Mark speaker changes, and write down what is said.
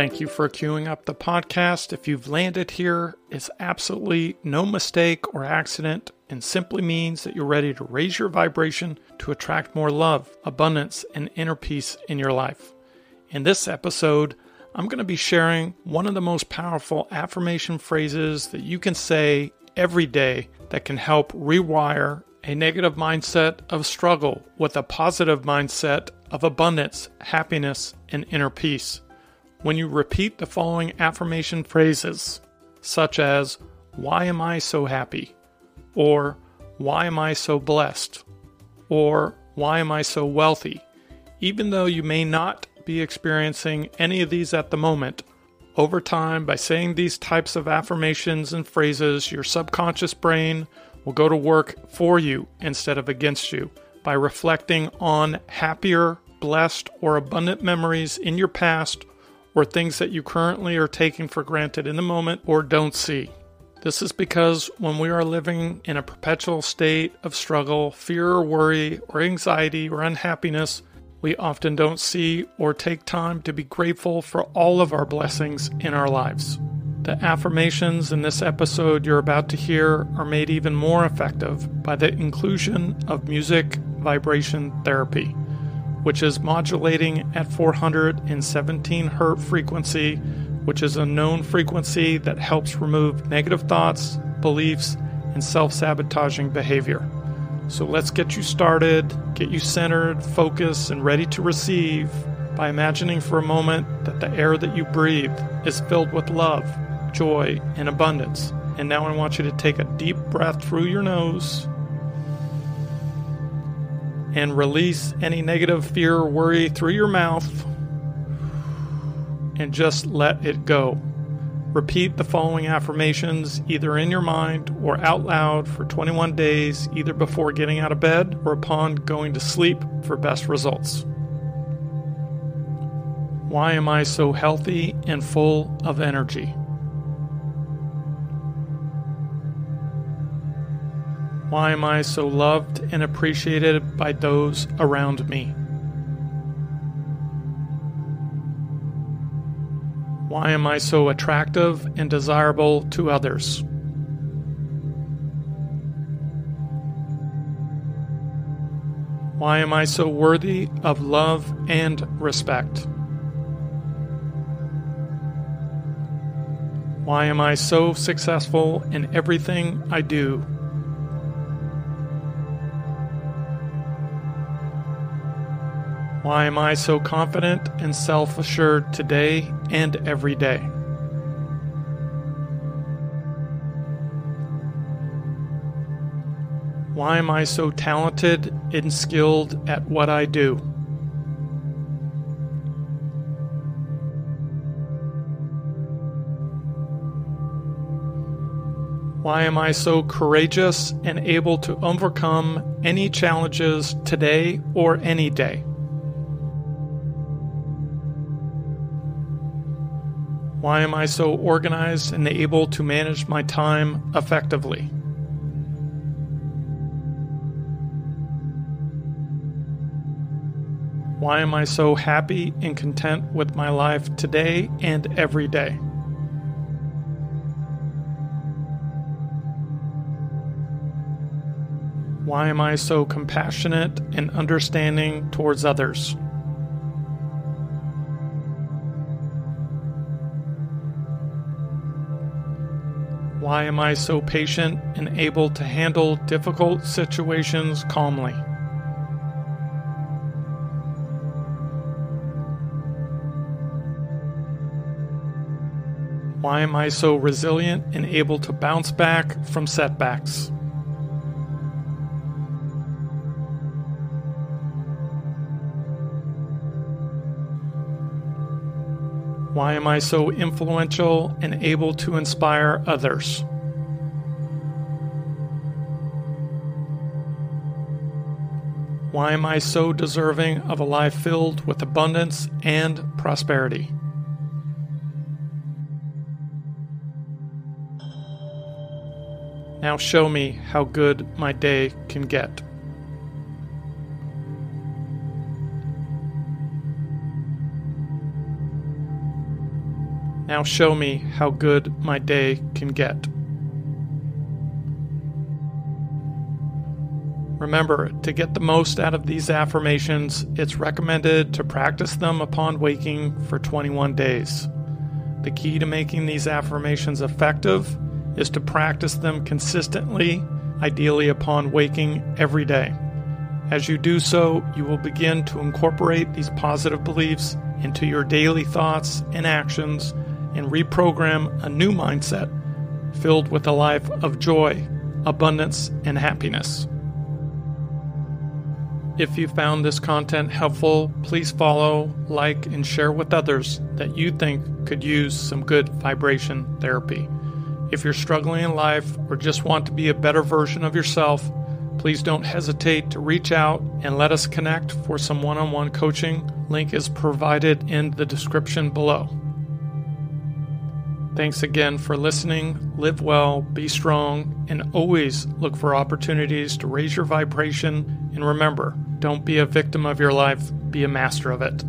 Speaker 1: Thank you for queuing up the podcast. If you've landed here, it's absolutely no mistake or accident and simply means that you're ready to raise your vibration to attract more love, abundance, and inner peace in your life. In this episode, I'm going to be sharing one of the most powerful affirmation phrases that you can say every day that can help rewire a negative mindset of struggle with a positive mindset of abundance, happiness, and inner peace. When you repeat the following affirmation phrases, such as, Why am I so happy? or Why am I so blessed? or Why am I so wealthy? Even though you may not be experiencing any of these at the moment, over time, by saying these types of affirmations and phrases, your subconscious brain will go to work for you instead of against you by reflecting on happier, blessed, or abundant memories in your past or things that you currently are taking for granted in the moment or don't see. This is because when we are living in a perpetual state of struggle, fear or worry, or anxiety or unhappiness, we often don't see or take time to be grateful for all of our blessings in our lives. The affirmations in this episode you're about to hear are made even more effective by the inclusion of music vibration therapy, which is modulating at 417 Hz frequency, which is a known frequency that helps remove negative thoughts, beliefs, and self sabotaging behavior. So let's get you started, get you centered, focused, and ready to receive by imagining for a moment that the air that you breathe is filled with love, joy, and abundance. And now I want you to take a deep breath through your nose and release any negative fear or worry through your mouth and just let it go. Repeat the following affirmations either in your mind or out loud for 21 days, either before getting out of bed or upon going to sleep for best results. Why am I so healthy and full of energy? Why am I so loved and appreciated by those around me? Why am I so attractive and desirable to others? Why am I so worthy of love and respect? Why am I so successful in everything I do? Why am I so confident and self assured today and every day? Why am I so talented and skilled at what I do? Why am I so courageous and able to overcome any challenges today or any day? Why am I so organized and able to manage my time effectively? Why am I so happy and content with my life today and every day? Why am I so compassionate and understanding towards others? Why am I so patient and able to handle difficult situations calmly? Why am I so resilient and able to bounce back from setbacks? Why am I so influential and able to inspire others? Why am I so deserving of a life filled with abundance and prosperity? Now show me how good my day can get. Now show me how good my day can get. Remember, to get the most out of these affirmations, it's recommended to practice them upon waking for 21 days. The key to making these affirmations effective is to practice them consistently, ideally upon waking every day. As you do so, you will begin to incorporate these positive beliefs into your daily thoughts and actions and reprogram a new mindset filled with a life of joy, abundance, and happiness. If you found this content helpful, please follow, like, and share with others that you think could use some good vibration therapy. If you're struggling in life or just want to be a better version of yourself, please don't hesitate to reach out and let us connect for some one on one coaching. Link is provided in the description below. Thanks again for listening. Live well, be strong, and always look for opportunities to raise your vibration. And remember, don't be a victim of your life, be a master of it.